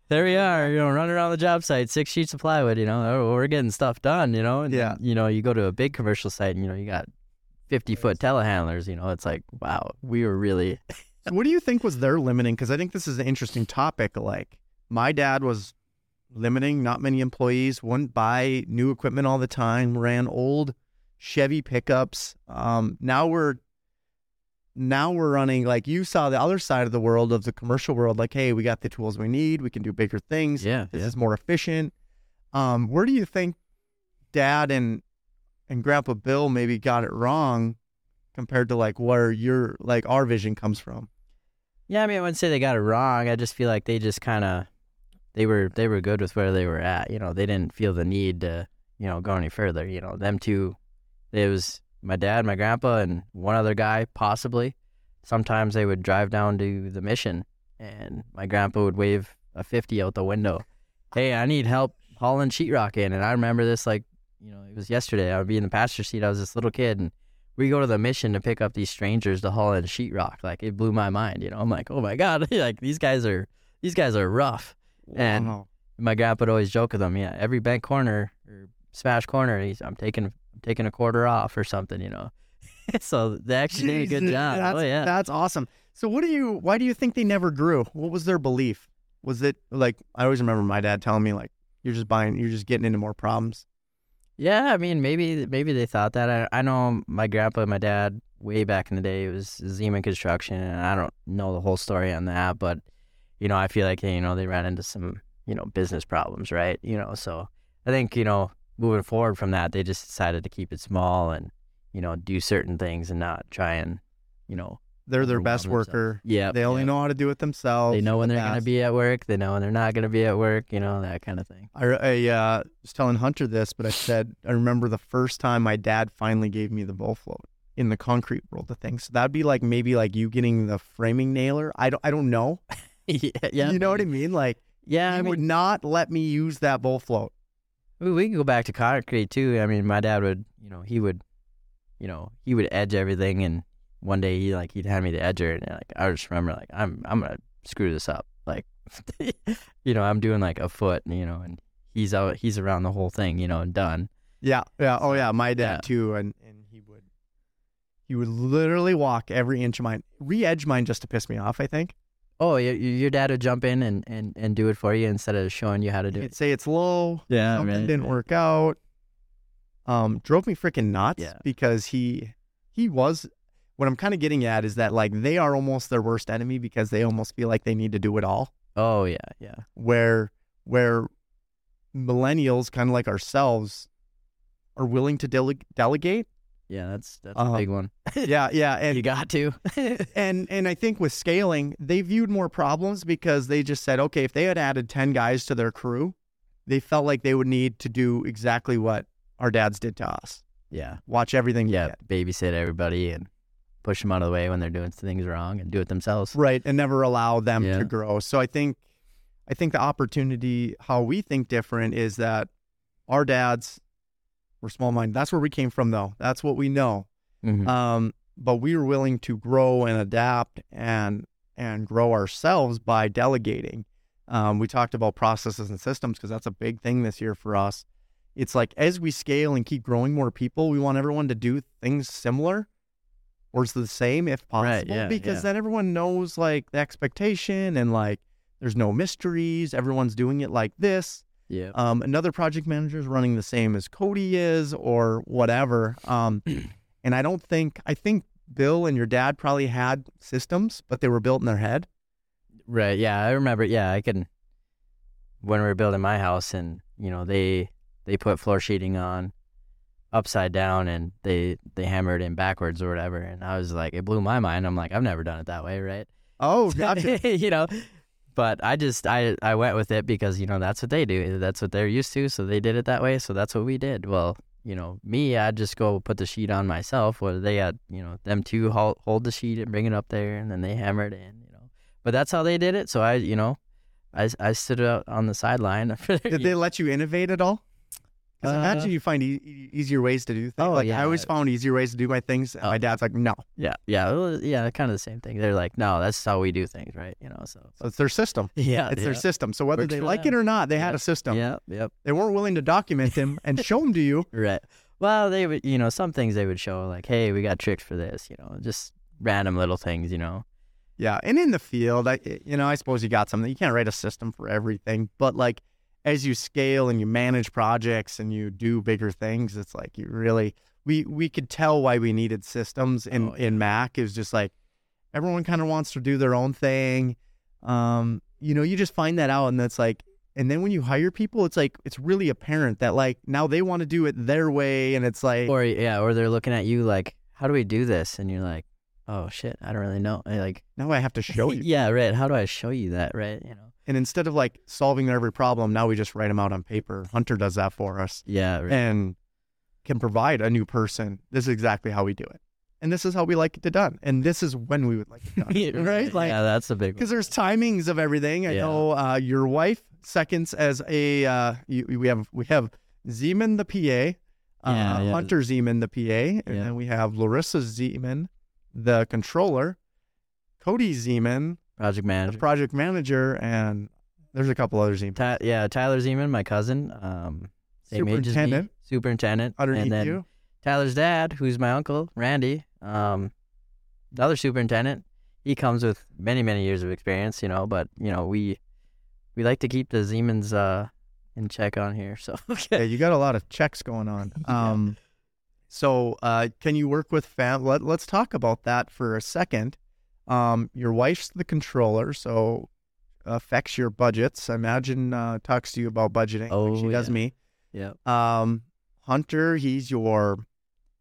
there we are. You know, running around the job site, six sheets of plywood. You know, oh, we're getting stuff done. You know, and Yeah. you know, you go to a big commercial site, and you know, you got fifty foot telehandlers. You know, it's like wow, we were really So what do you think was their limiting? Because I think this is an interesting topic. Like my dad was limiting, not many employees, wouldn't buy new equipment all the time, ran old Chevy pickups. Um, now we're now we're running like you saw the other side of the world of the commercial world. Like, hey, we got the tools we need. We can do bigger things. yeah, This yeah. is more efficient. Um, where do you think dad and and grandpa Bill maybe got it wrong compared to like where your like our vision comes from? Yeah, I mean, I wouldn't say they got it wrong. I just feel like they just kind of they were they were good with where they were at. You know, they didn't feel the need to you know go any further. You know, them two, it was my dad, my grandpa, and one other guy possibly. Sometimes they would drive down to the mission, and my grandpa would wave a fifty out the window. Hey, I need help hauling sheetrock in, and I remember this like you know it was yesterday. I would be in the passenger seat. I was this little kid, and we go to the mission to pick up these strangers to haul in sheetrock. Like it blew my mind. You know, I'm like, oh my god, like these guys are these guys are rough. And- Wow. My grandpa would always joke with them, yeah, every bank corner or smash corner, he's, I'm taking I'm taking a quarter off or something, you know. so they actually did a good job. That's, oh yeah. that's awesome. So what do you? Why do you think they never grew? What was their belief? Was it like I always remember my dad telling me like you're just buying, you're just getting into more problems. Yeah, I mean, maybe maybe they thought that. I, I know my grandpa and my dad way back in the day it was Zeman Construction, and I don't know the whole story on that, but you know, I feel like you know they ran into some you know business problems, right? You know, so I think you know moving forward from that, they just decided to keep it small and you know do certain things and not try and you know they're their best worker. Yeah, They only know how to do it themselves. They know when the they're gonna be at work. They know when they're not gonna be at work. You know that kind of thing. I, I uh, was telling Hunter this, but I said I remember the first time my dad finally gave me the bull float in the concrete world of things. So that'd be like maybe like you getting the framing nailer. I don't I don't know. yeah, yeah. You know what I mean? Like Yeah, he I mean, would not let me use that bull float. we, we can go back to concrete too. I mean, my dad would, you know, he would, you know, he would edge everything, and one day he like he'd hand me the edger, and like I just remember like I'm I'm gonna screw this up, like, you know, I'm doing like a foot, you know, and he's out, he's around the whole thing, you know, and done. Yeah, yeah. Oh yeah, my dad Yeah. too, and and he would he would literally walk every inch of mine, re-edge mine just to piss me off. I think Oh, your your dad would jump in and, and, and do it for you instead of showing you how to do he'd it. say it's low. Yeah, something didn't work out. Um, drove me freaking nuts Yeah. because he he was. What I'm kind of getting at is that like they are almost their worst enemy because they almost feel like they need to do it all. Oh yeah, yeah, Where where millennials, kind of like ourselves, are willing to dele- delegate. yeah. That's that's a um, big one. Yeah, yeah, and you got to. and and I think with scaling, they viewed more problems because they just said, okay, if they had added ten guys to their crew, they felt like they would need to do exactly what our dads did to us: yeah, watch everything. yeah. Babysit everybody and push them out of the way when they're doing things wrong and do it themselves. right, and never allow them Yeah. to grow. So I think, I think the opportunity, how we think different, is that our dads were small minded. That's where we came from, though. That's what we know. Mhm. um, but we were willing to grow and adapt and and grow ourselves by delegating. Um, we talked about processes and systems because that's a big thing this year for us. It's like as we scale and keep growing more people, we want everyone to do things similar or it's the same if possible, Right, yeah, because yeah. then everyone knows like the expectation and like there's no mysteries. Everyone's doing it like this. yeah. Um, another project manager is running the same as Cody is, or whatever. Um, and I don't think I think Bill and your dad probably had systems, but they were built in their head. Right. Yeah, I remember. Yeah, I can. When we were building my house, and you know, they they put floor sheeting on upside down, and they they hammered in backwards or whatever, and I was like, it blew my mind. I'm like, I've never done it that way, right? Oh, gotcha. you know, but I just I I went with it because you know that's what they do. That's what they're used to, so they did it that way. So that's what we did. Well, you know, me, I'd just go put the sheet on myself. Where they had, you know, them two hold, hold the sheet and bring it up there, and then they hammer it in. You know, but that's how they did it. So I, you know, I I stood out on the sideline. Did they let you innovate at all? Uh, imagine you find e- easier ways to do things. Oh, like, yeah. I always found easier ways to do my things. Oh. my dad's like, no. Yeah, yeah, was- yeah, kind of the same thing. They're like, no, that's how we do things, right? You know, so So it's their system. yeah, It's their system. So whether Works they like them. it or not, they had a system. Yeah, yep. They weren't willing to document them and show them to you. Right. Well, they would, you know, some things they would show like, hey, we got tricks for this, you know, just random little things, you know. Yeah, and in the field, I you know, I suppose you got something. You can't write a system for everything, but like as you scale and you manage projects and you do bigger things, it's like you really we we could tell why we needed systems in Oh, yeah. in MAK. It was just like everyone kind of wants to do their own thing. Um, you know, you just find that out, and that's like, and then when you hire people, it's like it's really apparent that like now they want to do it their way, and it's like Or yeah, or they're looking at you like, how do we do this? And you're like, oh shit, I don't really know. And like, now I have to show you. yeah, right. How do I show you that, right? You know. And instead of like solving every problem, now we just write them out on paper. Hunter does that for us. Yeah. Right. and can provide a new person. This is exactly how we do it. And this is how we like it done. And this is when we would like it done. right? Like, yeah, that's a big because there's timings of everything. I Yeah. know uh, your wife seconds as a, uh, you, we have, we have Zeman, the PA, uh, Yeah, yeah. Hunter Zeman, the PA, and then we have Larissa Zeman, the controller, Cody Zeman, Project the manager. project manager, and there's a couple other Zeman Ty- yeah, Tyler Zeman, my cousin, um, same age me, Superintendent. superintendent, underneath and then you. Tyler's dad, who's my uncle, Randy, um, the other superintendent, he comes with many, many years of experience, you know, but, you know, we we like to keep the Zemans uh, in check on here. So, Yeah, okay. you got a lot of checks going on. Yeah. Um, so uh, can you work with fam? Let, let's talk about that for a second. Um, your wife's the controller, so affects your budgets. I imagine uh, talks to you about budgeting. like Oh, she does me. yeah. Um, Hunter, he's your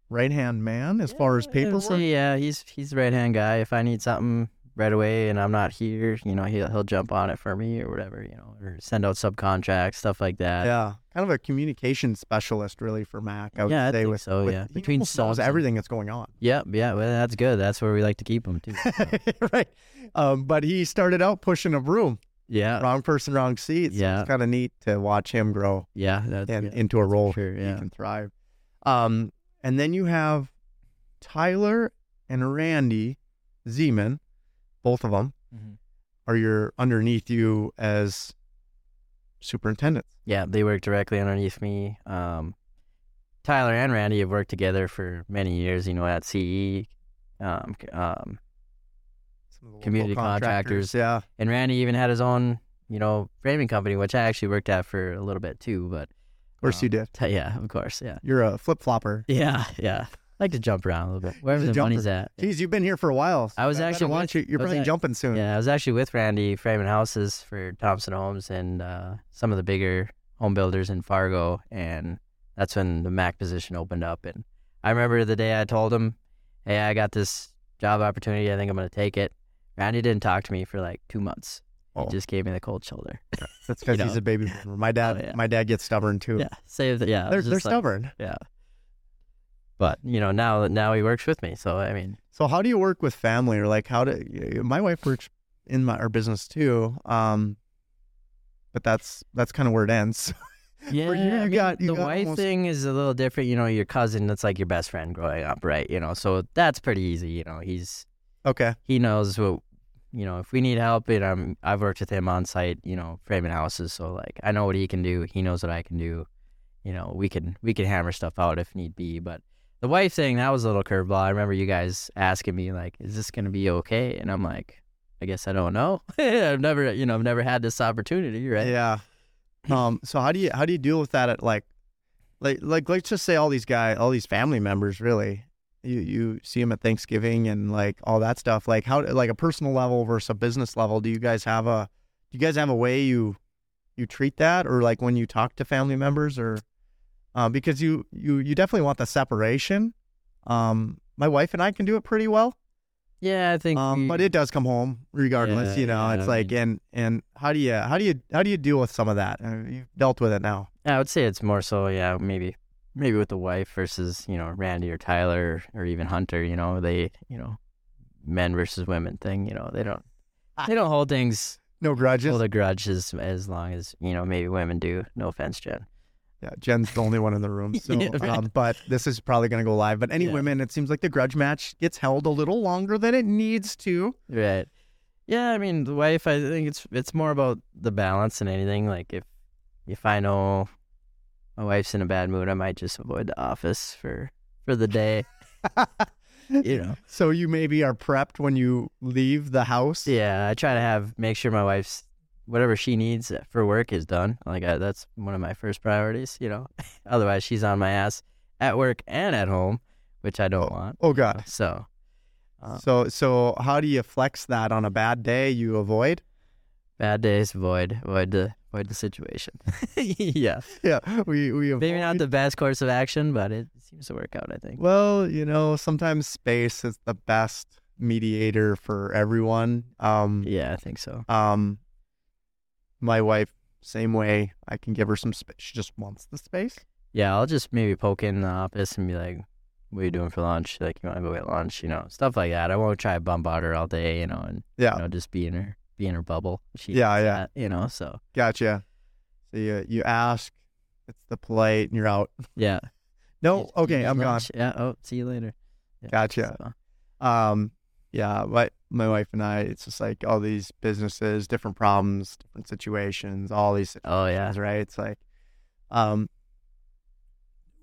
right hand man as far as Yeah, paper so yeah, he's he's the right hand guy. If I need something right away and I'm not here, you know, he'll he'll jump on it for me or whatever, you know, or send out subcontracts, stuff like that. Yeah, kind of a communication specialist, really, for MAK. I would Yeah, say with so, with- yeah. Between almost knows subs and- everything that's going on. Yep, yeah, well, that's good. That's where we like to keep him too. so. right. Um, but he started out pushing a broom. yeah, Wrong person, wrong seat. So Yeah. it's kind of neat to watch him grow yeah, that's and yeah, into a role sure, he can thrive. Um, and then you have Tyler and Randy Zeman, both of them Mhm. are your underneath you as superintendents. Yeah, they work directly underneath me. Um, Tyler and Randy have worked together for many years. You know, at CE, um, um, Some of the Community contractors. Yeah. and Randy even had his own, you know, framing company, which I actually worked at for a little bit too. But Of course you um, did. t- yeah, of course, yeah, You're a flip flopper. yeah, yeah. I like to jump around a little bit wherever the money's jumper. at. Geez, you've been here for a while. I was better actually with- you. You're probably at- jumping soon. Yeah, I was actually with Randy framing houses for Thompson Homes and uh, some of the bigger home builders in Fargo, and that's when the MAK position opened up. And I remember the day I told him, "Hey, I got this job opportunity. I think I'm going to take it." Randy didn't talk to me for like two months. Oh. He just gave me the cold shoulder. That's because you he's a baby boomer. My dad, Oh, yeah. my dad gets stubborn too. yeah, save the yeah. they're they're like- stubborn. yeah, but you know now now he works with me, so I mean, So how do you work with family, or like how do my wife works in my our business too? Um, but that's that's kind of where it ends. Yeah, Where you I mean, got- you the got wife almost- thing is a little different. You know, your cousin that's like your best friend growing up, right? You know, so that's pretty easy. You know, he's okay. he knows what you know. If we need help, and I'm I've worked with him on site, you know, framing houses, so like I know what he can do. He knows what I can do. You know, we can we can hammer stuff out if need be. But the wife thing that was a little curveball. I remember you guys asking me like, "Is this gonna be okay?" And I'm like, "I guess I don't know. I've never you know I've never had this opportunity, right?" Yeah. Um. So how do you how do you deal with that at like, like like let's just say all these guys, all these family members, really. You you see them at Thanksgiving and like all that stuff. Like how like a personal level versus a business level. Do you guys have a do you guys have a way you you treat that or like when you talk to family members or uh, because you you you definitely want the separation. Um. My wife and I can do it pretty well. Yeah, I think. Um, we- but it does come home regardless, Yeah, you know. yeah, it's I like, and and how do you how do you how do you deal with some of that? Uh, you've dealt with it now. I would say it's more so, yeah, maybe maybe with the wife versus you know Randy or Tyler or, or even Hunter. You know, they you know men versus women thing. You know, they don't they don't hold things No grudges. hold a grudge as as long as you know maybe women do. No offense, Jen. Yeah, Jen's the only one in the room. So, Yeah, right. um, but this is probably going to go live. But any Yeah. women, it seems like the grudge match gets held a little longer than it needs to. Right. Yeah, I mean the wife. I think it's it's more about the balance than anything. Like if if I know my wife's in a bad mood, I might just avoid the office for for the day. you know. So you maybe are prepped when you leave the house. Yeah, I try to have make sure my wife's whatever she needs for work is done. Like I, that's one of my first priorities. You know, otherwise she's on my ass at work and at home, which I don't want. Oh God. So, uh, So so how do you flex that on a bad day? You avoid. bad days, avoid avoid the avoid the situation. yeah, Yeah, we we avoid. maybe not the best course of action, but it seems to work out. I think. Well, you know, sometimes space is the best mediator for everyone. Um, Yeah, I think so. um, my wife, same way. I can give her some space. She just wants the space. Yeah, I'll just maybe poke in the office and be like, "What are you doing for lunch? Like, you want to go get lunch? You know, stuff like that. I won't try to bombard her all day. You know, and Yeah, you know, just be in her be in her bubble. She Yeah, yeah. that, you know, so gotcha. So you you ask, it's the polite, and you're out. yeah. No, okay, I'm eat gone. Yeah. Oh, see you later. Yeah, Gotcha. so, Um, yeah, my my wife and I, it's just like all these businesses, different problems, different situations, all these oh yeah. right? It's like, um,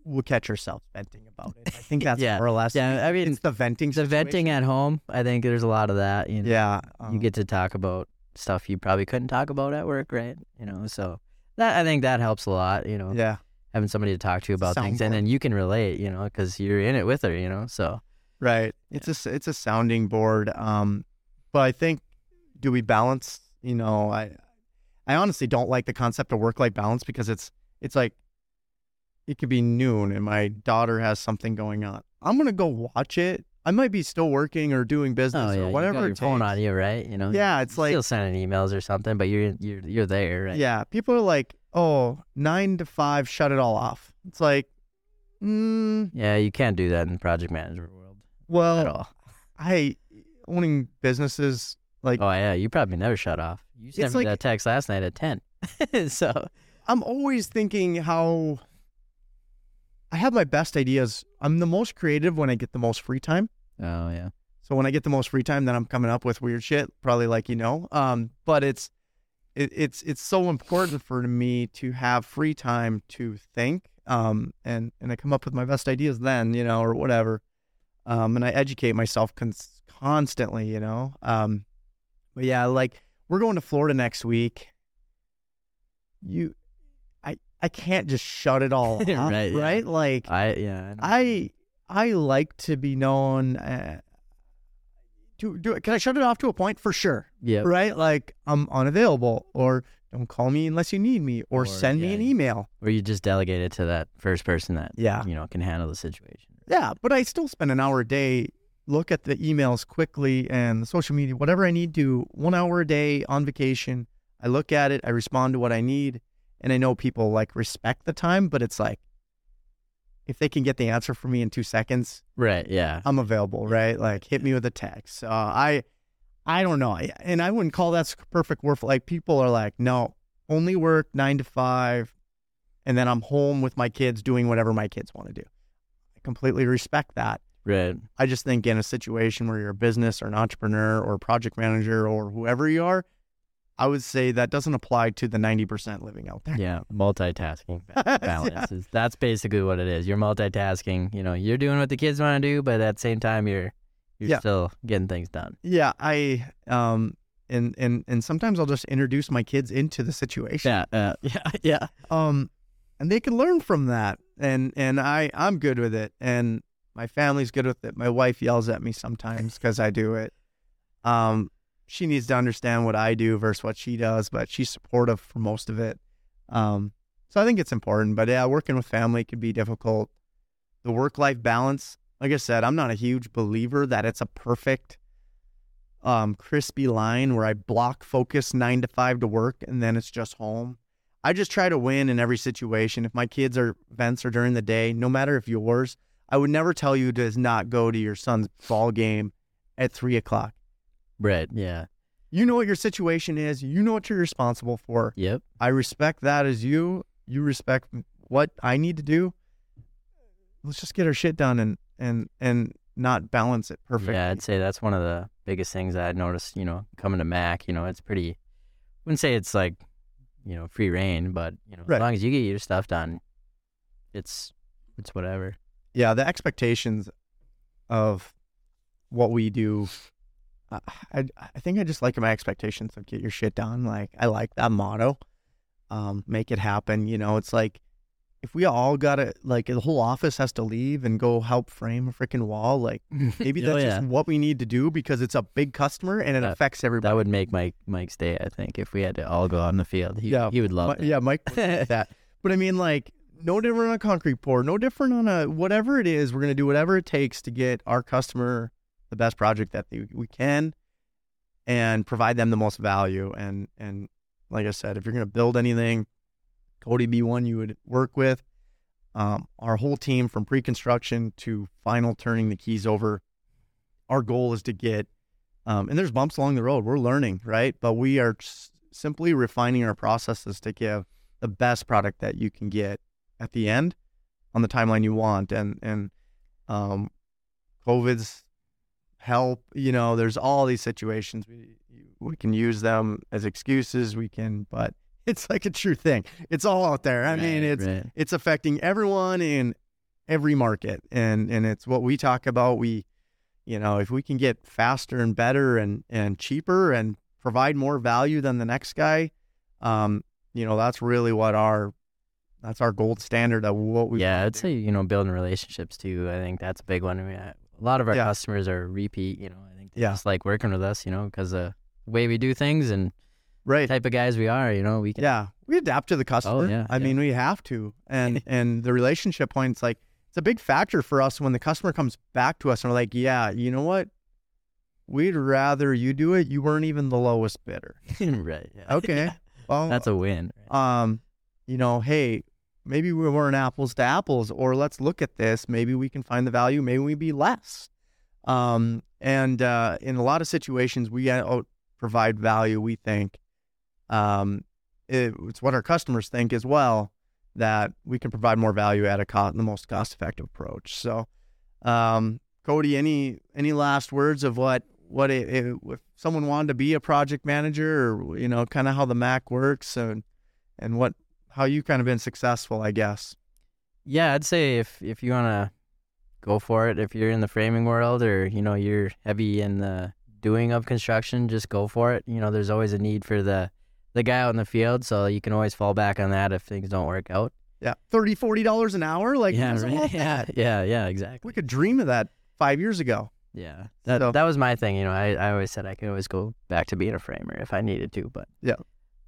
we'll catch ourselves venting about it. I think that's Yeah. more or less. Yeah, I mean, it's the venting. The venting at home, I think there's a lot of that. You know, Yeah, you um, get to talk about stuff you probably couldn't talk about at work, right? You know, so that I think that helps a lot. You know, yeah, having somebody to talk to about things, Soundboard. and then you can relate. You know, because you're in it with her. You know, so right. It's a it's a sounding board. Um, but I think do we balance? You know, I I honestly don't like the concept of work life balance because it's it's like it could be noon and my daughter has something going on. I'm gonna go watch it. I might be still working or doing business Oh yeah, or you whatever got your phone on you, right? You know. Yeah, it's like still sending emails or something, but you're you're you're there, right? yeah, people are like, oh, nine to five, shut it all off. It's like, mm, Yeah, you can't do that in project management world well. I owning businesses like Oh yeah, you probably never shut off. You sent me like- that text last night at ten. so I'm always thinking how I have my best ideas. I'm the most creative when I get the most free time. oh yeah, So when I get the most free time, then I'm coming up with weird shit, probably like you know. Um, but it's it, it's it's so important for me to have free time to think. Um, and and I come up with my best ideas then, you know, or whatever. Um, and I educate myself cons- constantly, you know. Um, but yeah, like we're going to Florida next week. You, I I can't just shut it all off, Right, yeah. right? Like I yeah. I. I I like to be known. Uh, do do can I shut it off to a point for sure? Yeah. Right, like I'm unavailable, or don't call me unless you need me, or, Or, send me an email. Or you just delegate it to that first person that Yeah, you know can handle the situation. Yeah. But I still spend an hour a day. Look at the emails quickly and the social media, whatever I need to. One hour a day on vacation. I look at it. I respond to what I need, and I know people like respect the time. But it's like, if they can get the answer for me in two seconds, Right. Yeah. I'm available, right? Like hit me with a text. Uh, I, I don't know, and I wouldn't call that perfect work. Like people are like, no, only work nine to five, and then I'm home with my kids doing whatever my kids want to do. Completely respect that. Right. I just think in a situation where you're a business or an entrepreneur or a project manager or whoever you are, I would say that doesn't apply to the 90% living out there. Yeah. Multitasking ba- balance is that's basically what it is. You're multitasking. You know, you're doing what the kids want to do, but at the same time, you're you're Yeah. still getting things done. Yeah, I um and and and sometimes I'll just introduce my kids into the situation. Yeah. Uh, yeah. Yeah. um and they can learn from that and and i i'm good with it and my family's good with it. My wife yells at me sometimes because i do it. Um she needs to understand what i do versus what she does but she's supportive for most of it. Um so i think it's important but yeah working with family could be difficult. The work life balance like i said i'm not a huge believer that it's a perfect um crispy line where i block focus nine to five to work and then it's just home I just try to win in every situation. If my kids are events are during the day, no matter if yours, I would never tell you to not go to your son's ball game at three o'clock. Right. Yeah. You know what your situation is. You know what you're responsible for. Yep. I respect that as you. You respect what I need to do. Let's just get our shit done and and and not balance it perfectly. Yeah, I'd say that's one of the biggest things I noticed, you know, coming to MAK, you know, it's pretty wouldn't say it's like, you know, free reign, but you know, Right. as long as you get your stuff done, it's it's whatever. yeah, the expectations of what we do. I, I I think I just like my expectations of get your shit done. Like I like that motto. Um, make it happen. You know, it's like if we all gotta like the whole office has to leave and go help frame a freaking wall. Like maybe Oh, that's yeah. just what we need to do because it's a big customer and it That- affects everybody. That would make Mike Mike's day, I think, if we had to all go out in the field. He, Yeah, he would love that. yeah, Mike that. But I mean, like, no different on a concrete pour, no different on a whatever it is. We're gonna do whatever it takes to get our customer the best project that they, we can, and provide them the most value. And and like I said, if you're gonna build anything, Cody be one you would work with. Um, our whole team from pre-construction to final turning the keys over. Our goal is to get, um, and there's bumps along the road. We're learning, right? But we are s- simply refining our processes to give the best product that you can get at the end on the timeline you want. And and um, COVID's help. You know, there's all these situations we we can use them as excuses. We can, but it's like a true thing. It's all out there. I mean, it's right. it's affecting everyone in every market and and it's what we talk about we you know if we can get faster and better and and cheaper and provide more value than the next guy um you know that's really what our that's our gold standard of what we yeah, I'd do. say you know building relationships too. I think that's a big one. I mean, I- a lot of our Yeah. customers are repeat. You know, I think they Yeah. just like working with us. You know, because the way we do things and right type of guys we are. You know, we can. yeah we adapt to the customer Oh, yeah, i yeah. mean we have to and and the relationship points like it's a big factor for us when the customer comes back to us and we're like, yeah, you know what? We'd rather you do it. You weren't even the lowest bidder. right. Yeah. Okay. Well, That's a win. right? um, you know, hey, maybe we weren't apples to apples, or let's look at this. Maybe we can find the value. Maybe we be less. Um, and uh, in a lot of situations, we out provide value. We think um, it, it's what our customers think as well that we can provide more value at a cost, the most cost effective approach. So, um, Cody, any any last words of what what it, it, if someone wanted to be a project manager, or you know, kind of how the MAK works and and what how you kind of been successful, I guess. Yeah, I'd say if if you wanna go for it, if you're in the framing world or you know you're heavy in the doing of construction, just go for it. You know, there's always a need for the the guy out in the field, so you can always fall back on that if things don't work out. Yeah, thirty, forty dollars an hour, like yeah, right? yeah, yeah, yeah, exactly. We could dream of that five years ago. Yeah, that So- that was my thing. You know, I, I always said I could always go back to being a framer if I needed to, but Yeah.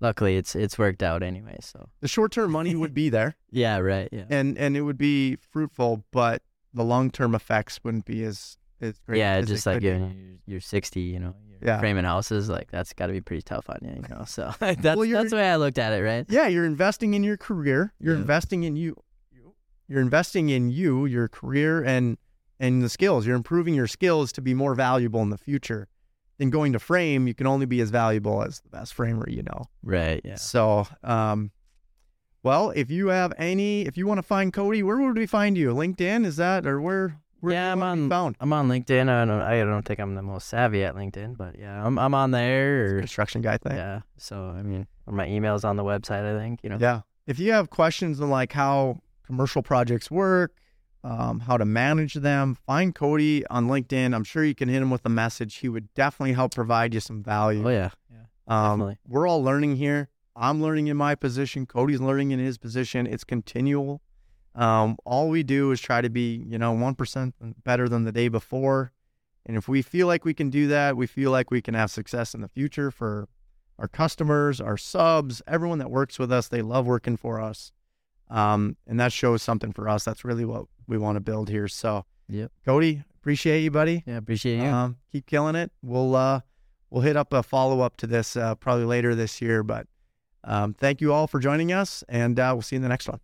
luckily it's it's worked out anyway. So The short term money would be there, yeah, right, yeah, and and it would be fruitful, but the long term effects wouldn't be as as great. yeah. as Just like you're, you're 60, you know, you're Yeah. framing houses like that's got to be pretty tough on you, you know. So that's Well, that's the way I looked at it, right? yeah, you're investing in your career. You're Yeah. investing in you. You're investing in you, your career, and and the skills. You're improving your skills to be more valuable in the future. Then going to frame, you can only be as valuable as the best framer you know. Right, yeah. So, um, well, if you have any, if you want to find Cody, where would we find you? LinkedIn is that, or where? Where Yeah, I'm on- found I'm on LinkedIn. I don't I don't think I'm the most savvy at LinkedIn, but yeah, I'm I'm on there. Or, construction guy thing. yeah, so I mean, or my email's on the website. I think you know. Yeah. If you have questions on like how commercial projects work, um, how to manage them, find Cody on LinkedIn. I'm sure you can hit him with a message. He would definitely help provide you some value. Oh yeah, yeah. Um, definitely. we're all learning here. I'm learning in my position. Cody's learning in his position. It's continual. Um, all we do is try to be, you know, one percent better than the day before. And if we feel like we can do that, we feel like we can have success in the future for our customers, our subs, everyone that works with us. They love working for us, um, and that shows something for us. That's really what we want to build here. So, Yep. Cody, appreciate you, buddy. Yeah, appreciate you. Um, keep killing it. We'll uh, we'll hit up a follow up to this uh, probably later this year. But um, thank you all for joining us, and uh, we'll see you in the next one.